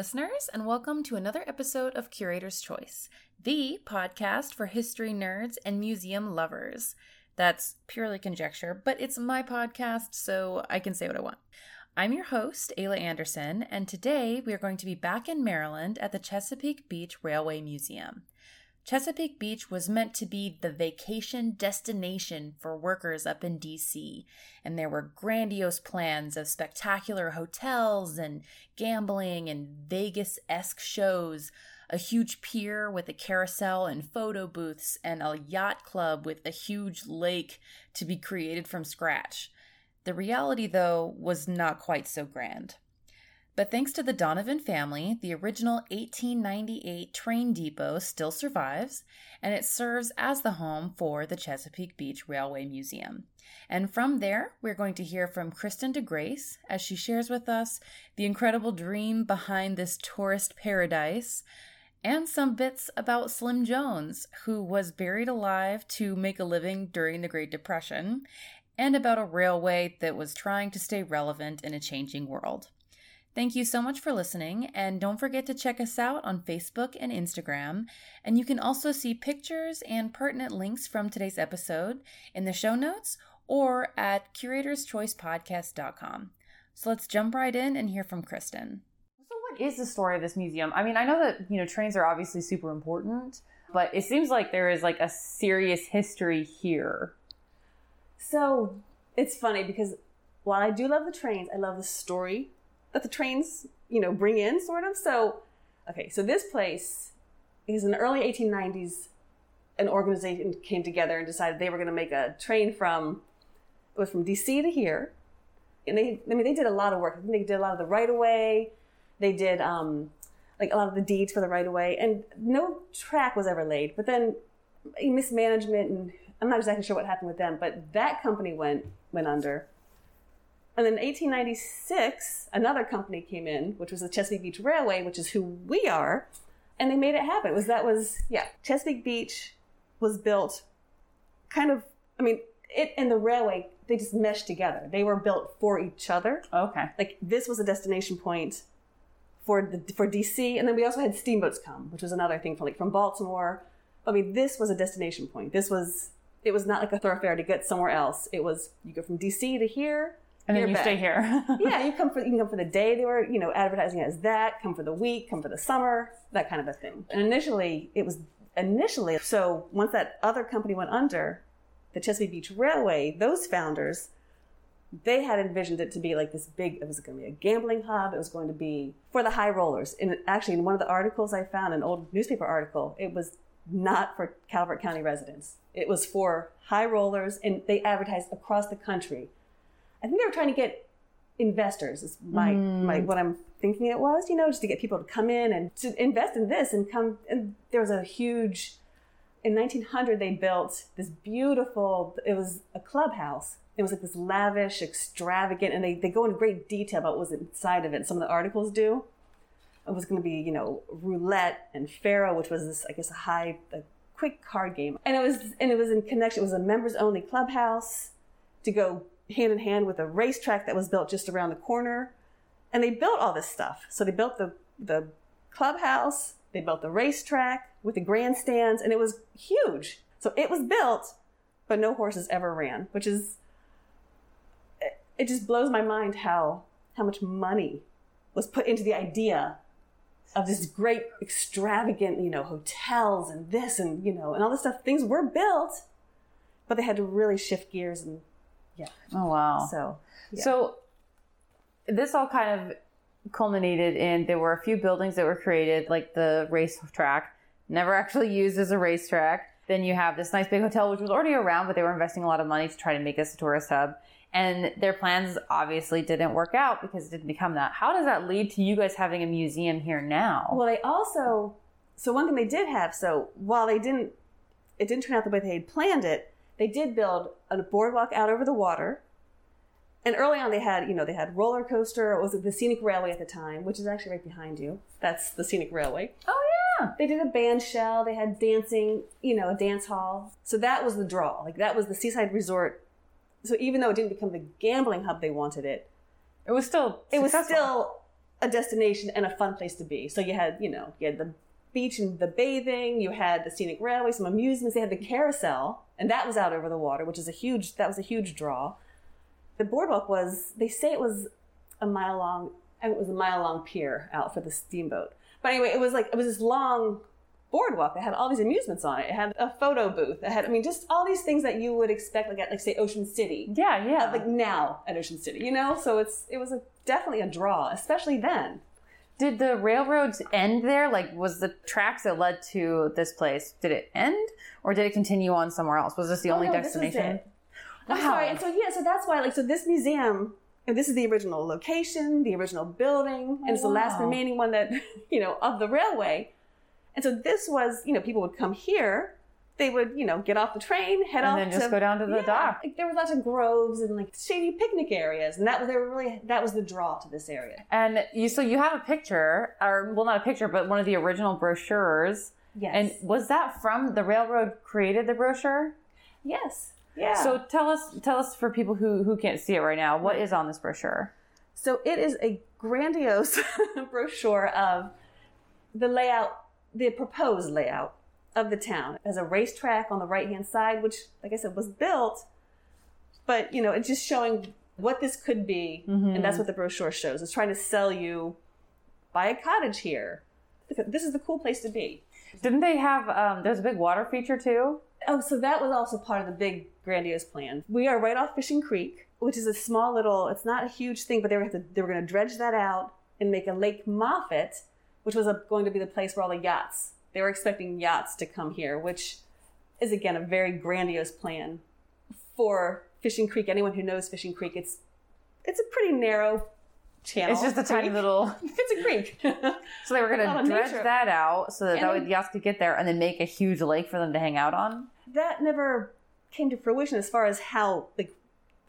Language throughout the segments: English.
listeners, and welcome to another episode of Curator's Choice, the podcast for history nerds and museum lovers. That's purely conjecture, but it's my podcast, so I can say what I want. I'm your host, Ayla Anderson, and today we are going to be back in Maryland at the Chesapeake Beach Railway Museum. Chesapeake Beach was meant to be the vacation destination for workers up in DC, and there were grandiose plans of spectacular hotels and gambling and Vegas esque shows, a huge pier with a carousel and photo booths, and a yacht club with a huge lake to be created from scratch. The reality, though, was not quite so grand. But thanks to the Donovan family, the original 1898 train depot still survives, and it serves as the home for the Chesapeake Beach Railway Museum. And from there, we're going to hear from Kristen DeGrace as she shares with us the incredible dream behind this tourist paradise and some bits about Slim Jones, who was buried alive to make a living during the Great Depression, and about a railway that was trying to stay relevant in a changing world. Thank you so much for listening, and don't forget to check us out on Facebook and Instagram. And you can also see pictures and pertinent links from today's episode in the show notes or at curatorschoicepodcast.com. So let's jump right in and hear from Kristen. So, what is the story of this museum? I mean, I know that, you know, trains are obviously super important, but it seems like there is like a serious history here. So, it's funny because while I do love the trains, I love the story that the trains, you know, bring in, sort of. So, okay, so this place is in the early 1890s. An organization came together and decided they were going to make a train from it was from DC to here, and they I mean they did a lot of work. They did a lot of the right of way. They did um, like a lot of the deeds for the right of way, and no track was ever laid. But then mismanagement and I'm not exactly sure what happened with them, but that company went went under. And then in 1896, another company came in, which was the Chesapeake Beach Railway, which is who we are, and they made it happen. It was that was yeah, Chesapeake Beach was built kind of I mean, it and the railway they just meshed together. They were built for each other. Okay. Like this was a destination point for the for DC, and then we also had steamboats come, which was another thing from like from Baltimore. I mean, this was a destination point. This was it was not like a thoroughfare to get somewhere else. It was you go from DC to here, and then you back. stay here. yeah, you come for you can come for the day they were, you know, advertising as that, come for the week, come for the summer, that kind of a thing. And initially it was initially so once that other company went under, the Chesapeake Beach Railway, those founders, they had envisioned it to be like this big it was going to be a gambling hub, it was going to be for the high rollers. And actually in one of the articles I found, an old newspaper article, it was not for Calvert County residents. It was for high rollers and they advertised across the country I think they were trying to get investors is my, Mm. my what I'm thinking it was, you know, just to get people to come in and to invest in this and come and there was a huge in 1900 they built this beautiful it was a clubhouse. It was like this lavish extravagant and they, they go into great detail about what was inside of it. Some of the articles do. It was going to be you know roulette and faro which was this i guess a high a quick card game. And it was and it was in connection it was a members only clubhouse to go hand in hand with a racetrack that was built just around the corner. And they built all this stuff. So they built the, the clubhouse, they built the racetrack with the grandstands, and it was huge. So it was built, but no horses ever ran, which is, it, it just blows my mind how, how much money was put into the idea of this great extravagant, you know, hotels and this and, you know, and all this stuff. Things were built, but they had to really shift gears and yeah. oh wow. So, yeah. So this all kind of culminated in there were a few buildings that were created, like the racetrack, never actually used as a racetrack. Then you have this nice big hotel, which was already around, but they were investing a lot of money to try to make this a tourist hub. And their plans obviously didn't work out because it didn't become that. How does that lead to you guys having a museum here now? well, they also, so one thing they did have, so while they didn't, it didn't turn out the way they had planned it, they did build a boardwalk out over the water. And early on, they had, you know, they had roller coaster. It was the scenic railway at the time, which is actually right behind you. That's the scenic railway. oh yeah. They did a band shell. They had dancing, you know, a dance hall. So that was the draw. Like that was the seaside resort. So even though it didn't become the gambling hub they wanted it, It was still it was still a destination and a fun place to be. So you had, you know, you had the beach and the bathing, you had the scenic railway, some amusements, they had the carousel, and that was out over the water, which is a huge that was a huge draw. The boardwalk was they say it was a mile long it was a mile long pier out for the steamboat. But anyway, it was like it was this long boardwalk that had all these amusements on it. It had a photo booth. It had, I mean, just all these things that you would expect, like at, like say Ocean City. Yeah, yeah. Like now at Ocean City, you know. So it's it was a, definitely a draw, especially then. Did the railroads end there? Like, was the tracks that led to this place? Did it end, or did it continue on somewhere else? Was this the Oh, only no, destination? it. I'm sorry. And so yeah, so that's why like so this museum and this is the original location, the original building, and it's the oh, last remaining one that you know of the railway. And so this was, you know, people would come here, they would, you know, get off the train, head And off and then just to, go down to the Yeah. dock. Like, there were lots of groves and like shady picnic areas, and that was they were really that was the draw to this area. And you, so you have a picture, or well, not a picture, but one of the original brochures. Yes. And was that from the railroad created the brochure? yes. Yeah. So tell us, tell us for people who who can't see it right now, what is on this brochure? So it is a grandiose brochure of the layout, the proposed layout of the town. As a racetrack on the right hand side, which, like I said, was built, but you know, it's just showing what this could be, and that's what the brochure shows. It's trying to sell you buy a cottage here. This is the cool place to be. Didn't they have? Um, there's a big water feature too. Oh, so that was also part of the big grandiose plan. We are right off Fishing Creek, which is a small little. It's not a huge thing, but they were to, they were going to dredge that out and make a Lake Moffat, which was a, going to be the place where all the yachts. They were expecting yachts to come here, which is again a very grandiose plan for Fishing Creek. Anyone who knows Fishing Creek, it's it's a pretty narrow channel. It's just a tiny creek. little. It's a creek. So they were going to dredge nature. that out so that, And that way the yachts could get there, and then make a huge lake for them to hang out on. that never came to fruition as far as how like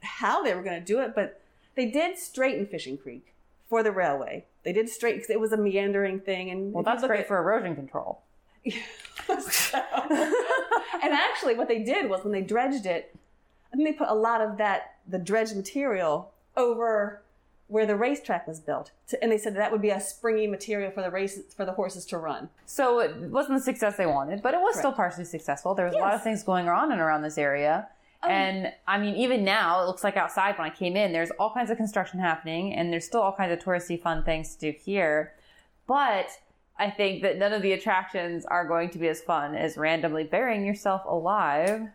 how they were going to do it but they did straighten fishing creek for the railway they did straighten because it was a meandering thing and Well, that's great at- for erosion control. and actually what they did was when they dredged it think they put a lot of that the dredged material over where the racetrack was built to, and they said that would be a springy material for the races for the horses to run So it wasn't the success they wanted, but it was still partially successful. There was a lot of things going on and around this area. Oh. And I mean, even now, it looks like outside when I came in, there's all kinds of construction happening, and there's still all kinds of touristy fun things to do here. But I think that none of the attractions are going to be as fun as randomly burying yourself alive.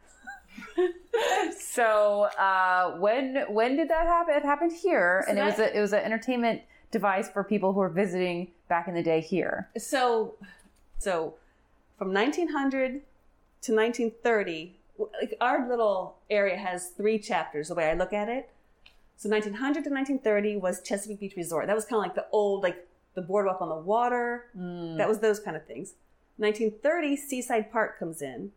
so uh, when when did that happen? It happened here, So and it was a, it was an entertainment device for people who were visiting back in the day here. so so from 1900 to 1930 like our little area has three chapters the way i look at it so 1900 to 1930 was chesapeake beach resort that was kind of like the old like the boardwalk on the water hmm. that was those kind of things 1930 seaside park comes in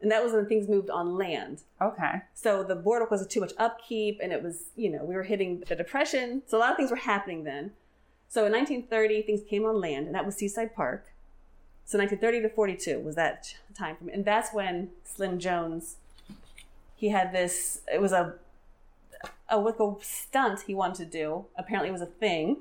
and that was when things moved on land Okay. so the boardwalk was too much upkeep and it was, you know, we were hitting the depression. So a lot of things were happening then. So in 1930, things came on land and that was Seaside Park. So 1930 to 42 was that time frame. And that's when Slim Jones, he had this, it was a, a, like a stunt he wanted to do. Apparently it was a thing.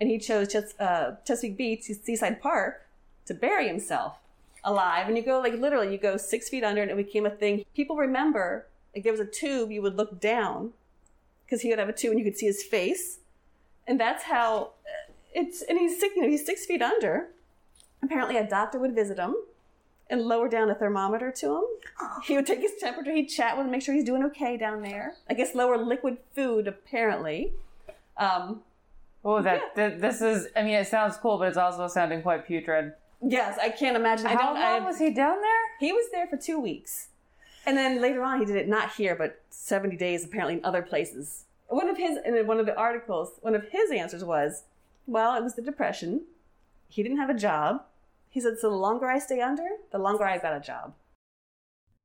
And he chose Ches- uh, Chesapeake Beach, Seaside Park, to bury himself alive. And you go, like, literally, you go six feet under and it became a thing. People remember, like, there was a tube, you would look down because he would have a tube and you could see his face. And that's how it's, and he's six, you know, he's six feet under. Apparently, a doctor would visit him and lower down a thermometer to him. He would take his temperature, he'd chat with him, make sure he's doing okay down there. I guess lower liquid food, apparently. Um, Oh, that, th- this is. I mean, it sounds cool, but it's also sounding quite putrid. yes, I can't imagine. I How don't, long I, was he down there? He was there for two weeks. And then later on, he did it not here, but 70 days apparently in other places. One of his, in one of the articles, one of his answers was, well, it was the Depression. He didn't have a job. He said, so the longer I stay under, the longer I've got a job.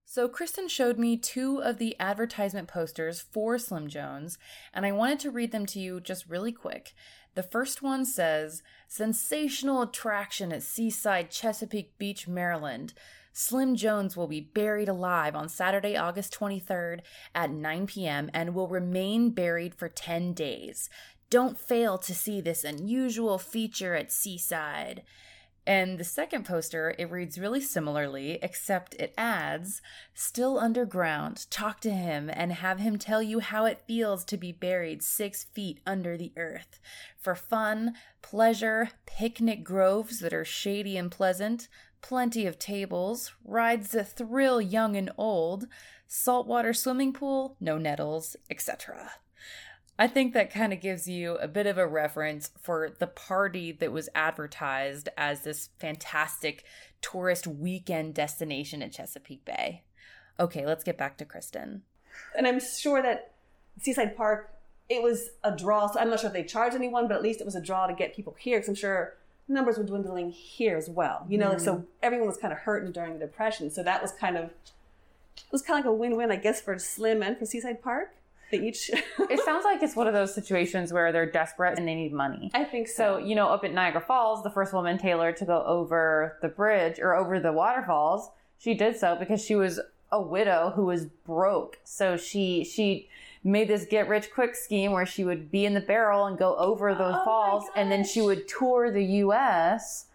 So, Kristen showed me two of the advertisement posters for Slim Jones, and I wanted to read them to you just really quick. The first one says Sensational attraction at Seaside Chesapeake Beach, Maryland. Slim Jones will be buried alive on Saturday, August 23rd at 9 p.m. and will remain buried for 10 days. Don't fail to see this unusual feature at Seaside. And the second poster, it reads really similarly, except it adds, Still underground, talk to him and have him tell you how it feels to be buried six feet under the earth. For fun, pleasure, picnic groves that are shady and pleasant, plenty of tables, rides that thrill young and old, saltwater swimming pool, no nettles, etc. I think that kind of gives you a bit of a reference for the party that was advertised as this fantastic tourist weekend destination at Chesapeake Bay. Okay, let's get back to Kristen. And I'm sure that Seaside Park, it was a draw. So I'm not sure if they charged anyone, but at least it was a draw to get people here because I'm sure numbers were dwindling here as well. You know, mm. like, so everyone was kind of hurting during the Depression. So that was kind of, it was kind of like a win win, I guess, for Slim and for Seaside Park each. it sounds like it's one of those situations where they're desperate and they need money. I think so. So, you know, up at Niagara Falls, the first woman, Taylor, to go over the bridge or over the waterfalls, she did so because she was a widow who was broke. So she, she, made this get rich quick scheme where she would be in the barrel and go over those oh falls and then she would tour the US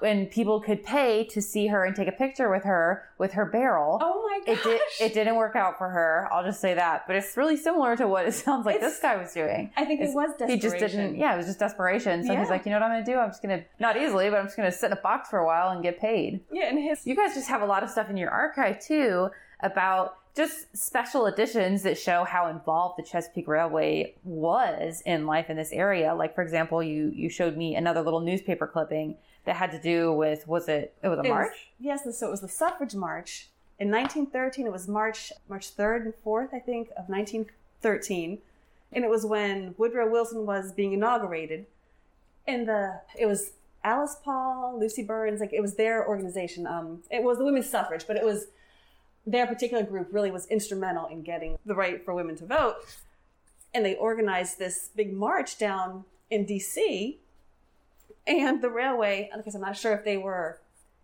when people could pay to see her and take a picture with her with her barrel. Oh my gosh. It did it didn't work out for her. I'll just say that. But it's really similar to what it sounds like it's, this guy was doing. I think it's, it was desperation. He just didn't yeah, it was just desperation. So yeah. he's like, you know what I'm gonna do? I'm just gonna not easily, but I'm just gonna sit in a box for a while and get paid. Yeah, and his You guys just have a lot of stuff in your archive too about just special editions that show how involved the Chesapeake Railway was in life in this area. Like for example, you you showed me another little newspaper clipping that had to do with was it it was a it march? Was, yes, so it was the suffrage march. In 1913, it was March March 3rd and 4th, I think, of 1913, and it was when Woodrow Wilson was being inaugurated. And the it was Alice Paul, Lucy Burns, like it was their organization. Um, it was the women's suffrage, but it was their particular group really was instrumental in getting the right for women to vote. And they organized this big march down in DC. And the railway, because I'm not sure if they were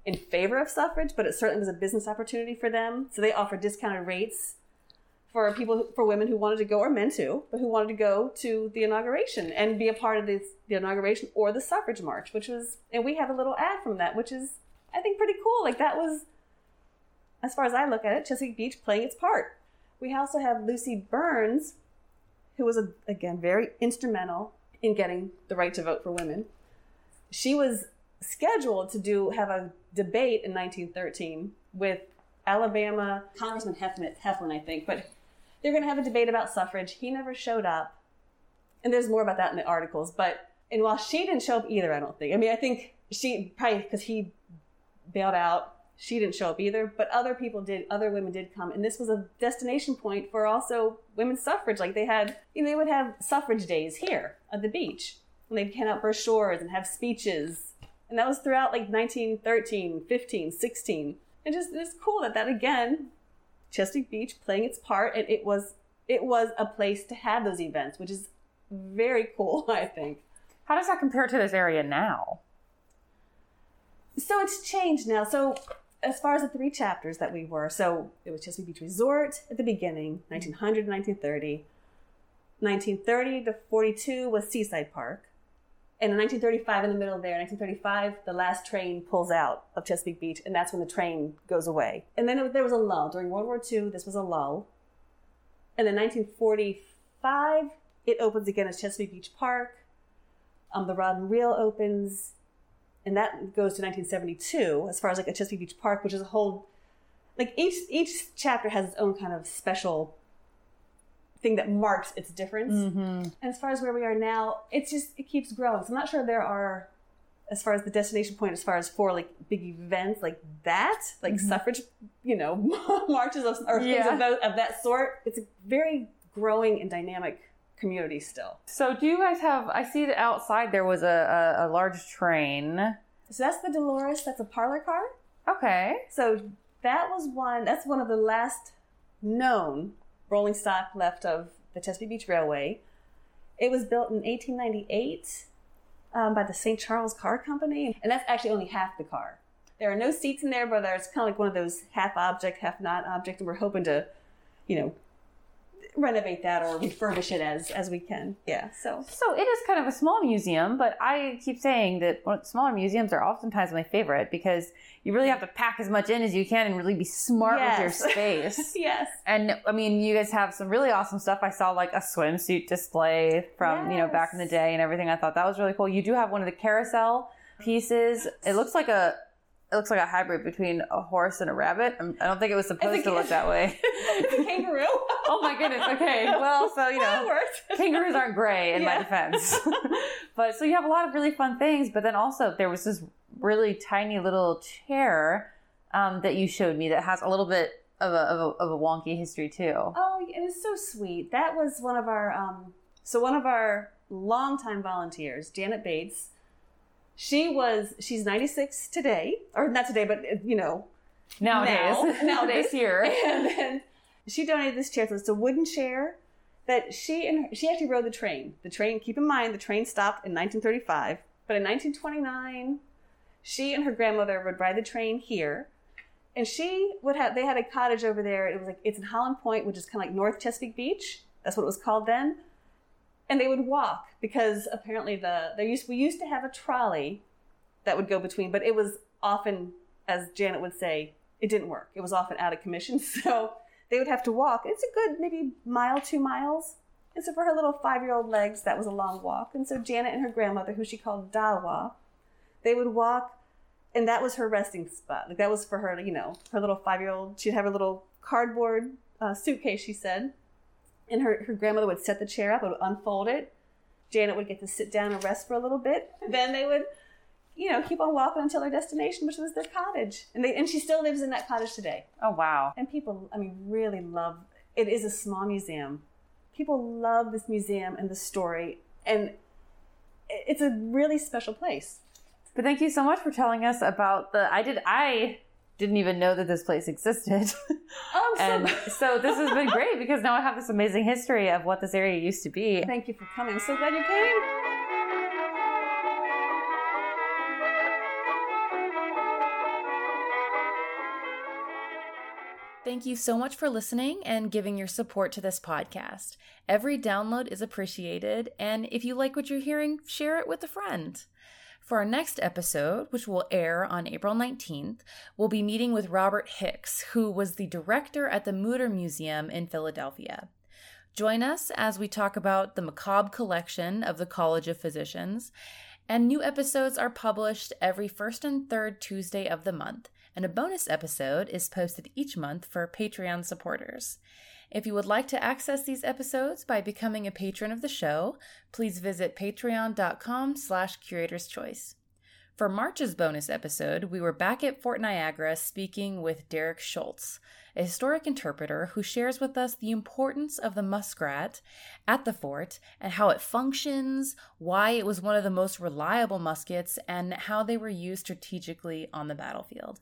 in favor of suffrage, but it certainly was a business opportunity for them. So they offered discounted rates for people, for women who wanted to go, or men too, but who wanted to go to the inauguration and be a part of the inauguration or the suffrage march, which was, and we have a little ad from that, which is, I think, pretty cool. Like that was as far as I look at it, Chesapeake Beach playing its part. We also have Lucy Burns, who was, a, again, very instrumental in getting the right to vote for women. She was scheduled to do have a debate in 1913 with Alabama Congressman Heflin, Heflin I think, but they're going to have a debate about suffrage. He never showed up. And there's more about that in the articles. But, and while she didn't show up either, I don't think. I mean, I think she probably because he bailed out she didn't show up either, but other people did, other women did come. And this was a destination point for also women's suffrage. Like they had, you know, they would have suffrage days here at the beach. And they'd hand out brochures and have speeches. And that was throughout like 1913, 15, 16. And just, it's cool that that again, Chesapeake Beach playing its part. And it was, it was a place to have those events, which is very cool, I think. How does that compare to this area now? So it's changed now. So as far as the three chapters that we were, so it was Chesapeake Beach Resort at the beginning, 1900 to 1930. 1930 to 42 was Seaside Park. And in 1935, in the middle there, 1935, the last train pulls out of Chesapeake Beach, and that's when the train goes away. And then there was a lull. During World War II, this was a lull. And then 1945, it opens again as Chesapeake Beach Park. Um, the Rod and Reel opens and that goes to 1972 as far as like a Chesapeake Beach Park, which is a whole like each each chapter has its own kind of special thing that marks its difference. Mm-hmm. And as far as where we are now, it's just it keeps growing. So I'm not sure there are as far as the destination point, as far as for like big events like that, like mm-hmm. suffrage, you know, marches of, or yeah. things of, that, of that sort. It's a very growing and dynamic community still. So, do you guys have? I see that outside there was a, a, a large train. So that's the Dolores. That's a parlor car. Okay. So that was one. That's one of the last known rolling stock left of the Chesapeake Beach Railway. It was built in 1898 um, by the St. Charles Car Company, and that's actually only half the car. There are no seats in there, but it's kind of like one of those half object, half not object, and we're hoping to, you know, renovate that or refurbish it as as we can. Yeah. So So it is kind of a small museum, but I keep saying that smaller museums are oftentimes my favorite because you really have to pack as much in as you can and really be smart with your space. yes. And I mean, you guys have some really awesome stuff. I saw like a swimsuit display from, you know, back in the day and everything. I thought that was really cool. You do have one of the carousel pieces. It looks like a it looks like a hybrid between a horse and a rabbit. I'm- I don't think it was supposed to look that way. it's a kangaroo. Oh my goodness. Okay. Well, so you know, kangaroos aren't gray in my defense. but so you have a lot of really fun things, but then also there was this really tiny little chair um, that you showed me that has a little bit of a, of a, of a wonky history too. Oh, it was so sweet. That was one of our um so one of our longtime volunteers, Janet Bates. She was she's 96 today, or not today, but you know, Nowadays, Now. nowadays here. and then she donated this chair. So it's a wooden chair that she and her, she actually rode the train. The train, keep in mind, the train stopped in 1935, but in 1929, she and her grandmother would ride the train here, and she would have. They had a cottage over there. It was like it's in Holland Point, which is kind of like North Chesapeake Beach. That's what it was called then. And they would walk because apparently the there used we used to have a trolley that would go between, but it was often, as Janet would say, it didn't work. It was often out of commission, so they would have to walk. It's a good maybe mile, two miles. And so for her little five-year-old legs, that was a long walk. And so Janet and her grandmother, who she called Dawa, they would walk, and that was her resting spot. Like that was for her, you know, her little five-year-old. She'd have her little cardboard uh, suitcase, she said, and her her grandmother would set the chair up, would unfold it. Janet would get to sit down and rest for a little bit. Then they would you know, keep on walking until their destination, which was their cottage. And they and she still lives in that cottage today. Oh wow. And people, I mean, really love it is a small museum. People love this museum and the story and it's a really special place. But thank you so much for telling us about the. I did. I didn't even know that this place existed, Oh, and so so this has been great because now I have this amazing history of what this area used to be. thank you for coming. I'm so glad you came. Thank you so much for listening and giving your support to this podcast. Every download is appreciated, and if you like what you're hearing, share it with a friend. For our next episode, which will air on April 19th, we'll be meeting with Robert Hicks, who was the director at the Mutter Museum in Philadelphia. Join us as we talk about the macabre collection of the College of Physicians, and new episodes are published every first and third Tuesday of the month, and a bonus episode is posted each month for Patreon supporters. If you would like to access these episodes by becoming a patron of the show, please visit patreon.com slash curator's choice. For March's bonus episode, we were back at Fort Niagara speaking with Derek Schultz, a historic interpreter who shares with us the importance of the musket at the fort and how it functions, why it was one of the most reliable muskets, and how they were used strategically on the battlefield.